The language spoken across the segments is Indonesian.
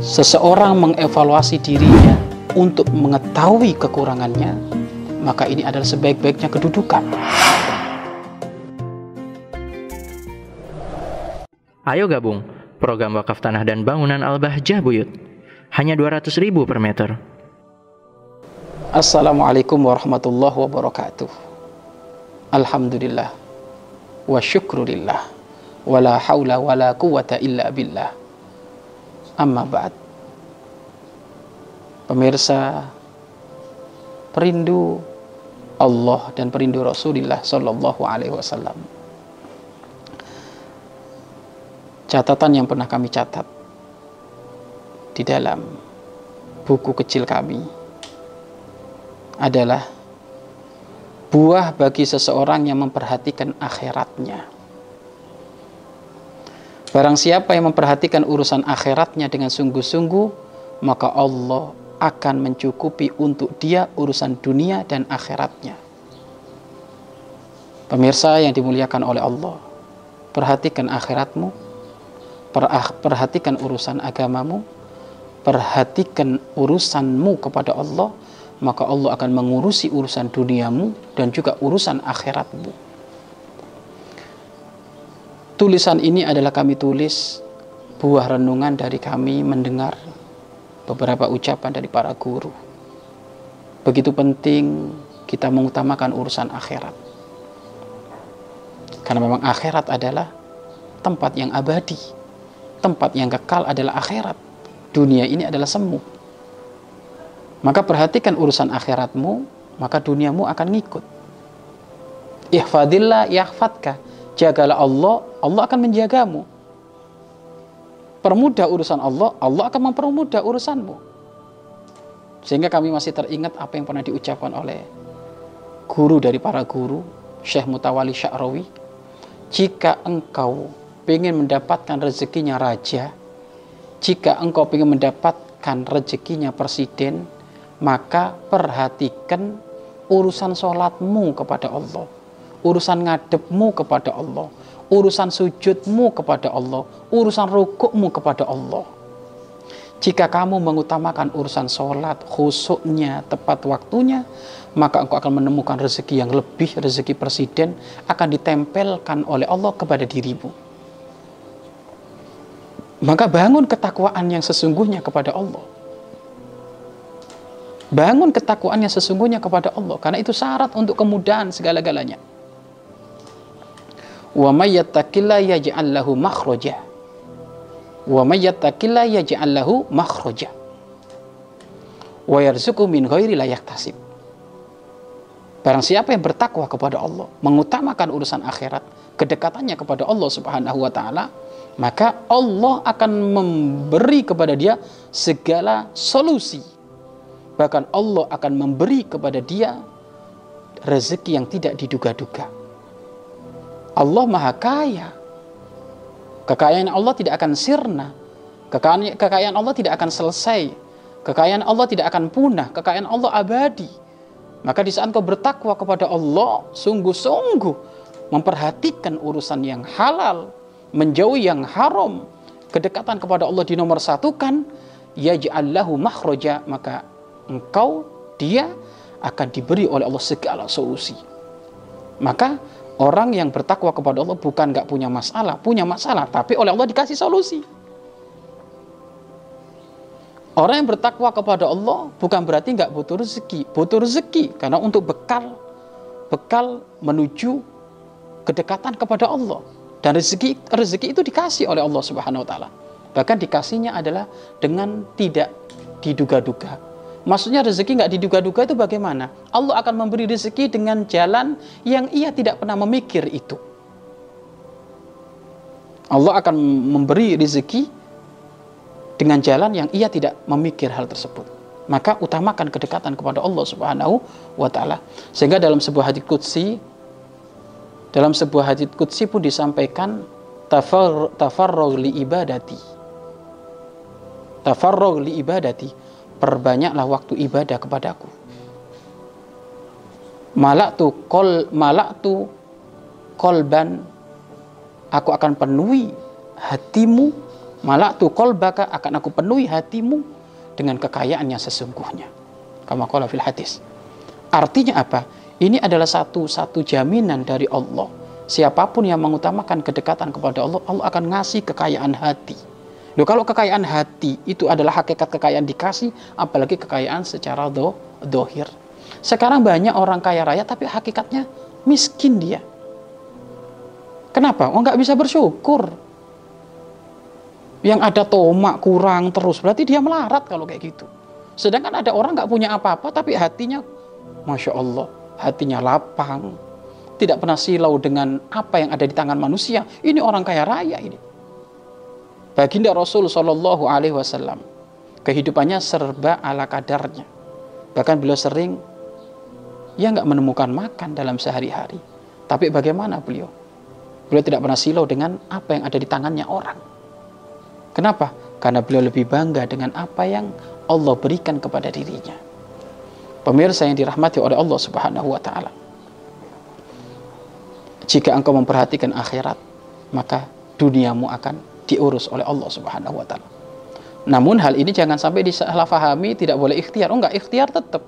seseorang mengevaluasi dirinya untuk mengetahui kekurangannya, maka ini adalah sebaik-baiknya kedudukan. Ayo gabung program wakaf tanah dan bangunan Al-Bahjah Buyut. Hanya 200 ribu per meter. Assalamualaikum warahmatullahi wabarakatuh. Alhamdulillah wa syukrulillah wa la hawla wa la quwata illa billah. Amma ba'd. Pemirsa perindu Allah dan perindu Rasulullah sallallahu alaihi wasallam. Catatan yang pernah kami catat di dalam buku kecil kami adalah buah bagi seseorang yang memperhatikan akhiratnya. Barang siapa yang memperhatikan urusan akhiratnya dengan sungguh-sungguh, maka Allah akan mencukupi untuk dia urusan dunia dan akhiratnya. Pemirsa yang dimuliakan oleh Allah, perhatikan akhiratmu, perhatikan urusan agamamu, perhatikan urusanmu kepada Allah, maka Allah akan mengurusi urusan duniamu dan juga urusan akhiratmu. Tulisan ini adalah kami tulis buah renungan dari kami mendengar beberapa ucapan dari para guru. Begitu penting kita mengutamakan urusan akhirat. Karena memang akhirat adalah tempat yang abadi. Tempat yang kekal adalah akhirat. Dunia ini adalah semu maka perhatikan urusan akhiratmu, maka duniamu akan ngikut. Ihfadillah yahfadka. Jagalah Allah, Allah akan menjagamu. Permudah urusan Allah, Allah akan mempermudah urusanmu. Sehingga kami masih teringat apa yang pernah diucapkan oleh guru dari para guru, Syekh Mutawali Sya'rawi. Jika engkau ingin mendapatkan rezekinya raja, jika engkau ingin mendapatkan rezekinya presiden, maka perhatikan urusan sholatmu kepada Allah, urusan ngadepmu kepada Allah, urusan sujudmu kepada Allah, urusan rukukmu kepada Allah. Jika kamu mengutamakan urusan sholat, khusuknya, tepat waktunya, maka engkau akan menemukan rezeki yang lebih, rezeki presiden akan ditempelkan oleh Allah kepada dirimu. Maka bangun ketakwaan yang sesungguhnya kepada Allah Bangun ketakwaannya sesungguhnya kepada Allah karena itu syarat untuk kemudahan segala-galanya. Wa may yaj'al lahu makhraja. Wa may yaj'al lahu makhraja. Wa min ghairi la yaktasib. Barang siapa yang bertakwa kepada Allah, mengutamakan urusan akhirat, kedekatannya kepada Allah Subhanahu wa taala, maka Allah akan memberi kepada dia segala solusi Bahkan Allah akan memberi kepada dia rezeki yang tidak diduga-duga. Allah Maha Kaya. Kekayaan Allah tidak akan sirna. Kekayaan, Allah tidak akan selesai. Kekayaan Allah tidak akan punah. Kekayaan Allah abadi. Maka di saat kau bertakwa kepada Allah, sungguh-sungguh memperhatikan urusan yang halal, menjauhi yang haram, kedekatan kepada Allah di nomor satu kan, yaj'allahu makhroja, maka engkau dia akan diberi oleh Allah segala solusi. Maka orang yang bertakwa kepada Allah bukan nggak punya masalah, punya masalah, tapi oleh Allah dikasih solusi. Orang yang bertakwa kepada Allah bukan berarti nggak butuh rezeki, butuh rezeki karena untuk bekal, bekal menuju kedekatan kepada Allah dan rezeki rezeki itu dikasih oleh Allah Subhanahu Wa Taala. Bahkan dikasihnya adalah dengan tidak diduga-duga, Maksudnya rezeki nggak diduga-duga itu bagaimana? Allah akan memberi rezeki dengan jalan yang ia tidak pernah memikir itu. Allah akan memberi rezeki dengan jalan yang ia tidak memikir hal tersebut. Maka utamakan kedekatan kepada Allah Subhanahu wa taala. Sehingga dalam sebuah hadits qudsi dalam sebuah hadits qudsi pun disampaikan tafarrug li ibadati. Tafarrug li ibadati perbanyaklah waktu ibadah kepadaku. Malak tu kol malak tu kolban aku akan penuhi hatimu Malak tu baka akan aku penuhi hatimu dengan kekayaan yang sesungguhnya. Kama qala fil hadis. Artinya apa? Ini adalah satu-satu jaminan dari Allah. Siapa pun yang mengutamakan kedekatan kepada Allah, Allah akan ngasih kekayaan hati. Loh, kalau kekayaan hati itu adalah hakikat kekayaan dikasih, apalagi kekayaan secara do, dohir. Sekarang banyak orang kaya raya tapi hakikatnya miskin dia. Kenapa? Oh nggak bisa bersyukur. Yang ada tomak kurang terus, berarti dia melarat kalau kayak gitu. Sedangkan ada orang nggak punya apa-apa tapi hatinya, masya Allah, hatinya lapang, tidak pernah silau dengan apa yang ada di tangan manusia. Ini orang kaya raya ini. Baginda Rasul Shallallahu Alaihi Wasallam kehidupannya serba ala kadarnya. Bahkan beliau sering ia nggak menemukan makan dalam sehari-hari. Tapi bagaimana beliau? Beliau tidak pernah silau dengan apa yang ada di tangannya orang. Kenapa? Karena beliau lebih bangga dengan apa yang Allah berikan kepada dirinya. Pemirsa yang dirahmati oleh Allah Subhanahu wa taala. Jika engkau memperhatikan akhirat, maka duniamu akan diurus oleh Allah Subhanahu wa taala. Namun hal ini jangan sampai disalahfahami, tidak boleh ikhtiar. Oh enggak, ikhtiar tetap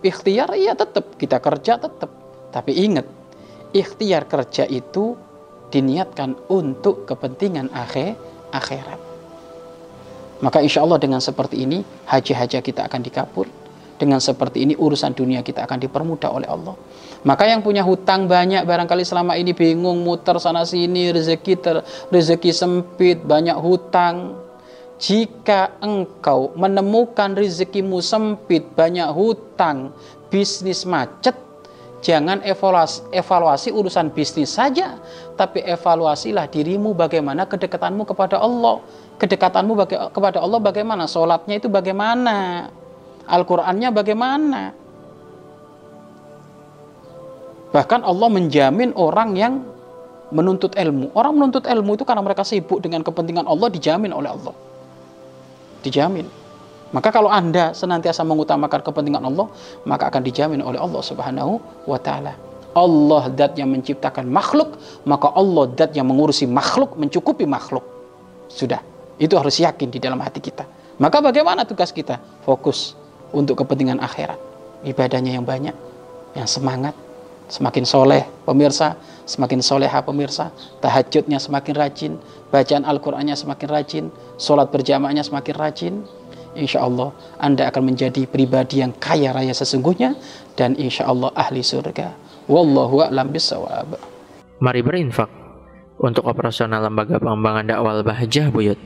ikhtiar iya tetap kita kerja tetap tapi ingat ikhtiar kerja itu diniatkan untuk kepentingan akhir akhirat. Maka insya Allah dengan seperti ini haji-haji kita akan dikabul dengan seperti ini urusan dunia kita akan dipermudah oleh Allah maka yang punya hutang banyak barangkali selama ini bingung muter sana sini rezeki ter, rezeki sempit banyak hutang jika engkau menemukan rezekimu sempit, banyak hutang, bisnis macet, jangan evaluasi, evaluasi urusan bisnis saja, tapi evaluasilah dirimu bagaimana kedekatanmu kepada Allah. Kedekatanmu baga kepada Allah bagaimana? Sholatnya itu bagaimana? Al-Qur'annya bagaimana? Bahkan Allah menjamin orang yang menuntut ilmu. Orang menuntut ilmu itu karena mereka sibuk dengan kepentingan Allah dijamin oleh Allah dijamin. Maka kalau Anda senantiasa mengutamakan kepentingan Allah, maka akan dijamin oleh Allah Subhanahu wa taala. Allah dat yang menciptakan makhluk, maka Allah dat yang mengurusi makhluk, mencukupi makhluk. Sudah, itu harus yakin di dalam hati kita. Maka bagaimana tugas kita? Fokus untuk kepentingan akhirat. Ibadahnya yang banyak, yang semangat, semakin soleh pemirsa, semakin soleha pemirsa, tahajudnya semakin rajin, bacaan Al-Qur'annya semakin rajin, sholat berjamaahnya semakin rajin, insya Allah Anda akan menjadi pribadi yang kaya raya sesungguhnya dan insya Allah ahli surga. Wallahu a'lam bisawab. Mari berinfak untuk operasional lembaga pengembangan dakwah Bahjah Buyut.